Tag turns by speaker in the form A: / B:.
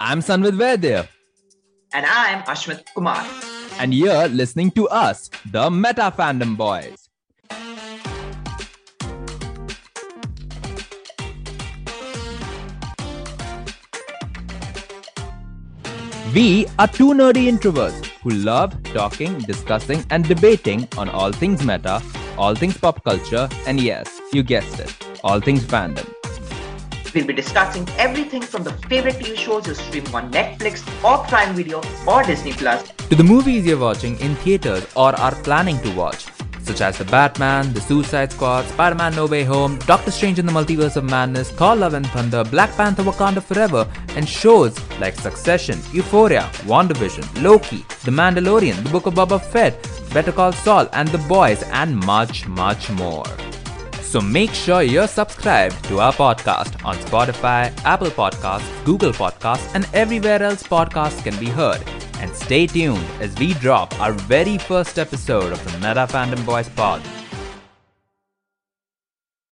A: I'm Sanvid Vaidya.
B: And I'm Ashmit Kumar.
A: And you're listening to us, the Meta Fandom Boys. We are two nerdy introverts who love talking, discussing, and debating on all things meta, all things pop culture, and yes, you guessed it, all things fandom.
B: We'll be discussing everything from the favorite TV shows you stream on Netflix or Prime Video or Disney Plus
A: to the movies you're watching in theaters or are planning to watch such as The Batman, The Suicide Squad, Spider Man No Way Home, Doctor Strange in the Multiverse of Madness, Thor Love and Thunder, Black Panther Wakanda Forever, and shows like Succession, Euphoria, WandaVision, Loki, The Mandalorian, The Book of Boba Fett, Better Call Saul, and The Boys, and much, much more. So make sure you're subscribed to our podcast on Spotify, Apple Podcasts, Google Podcasts, and everywhere else podcasts can be heard. And stay tuned as we drop our very first episode of the Meta Fandom Boys pod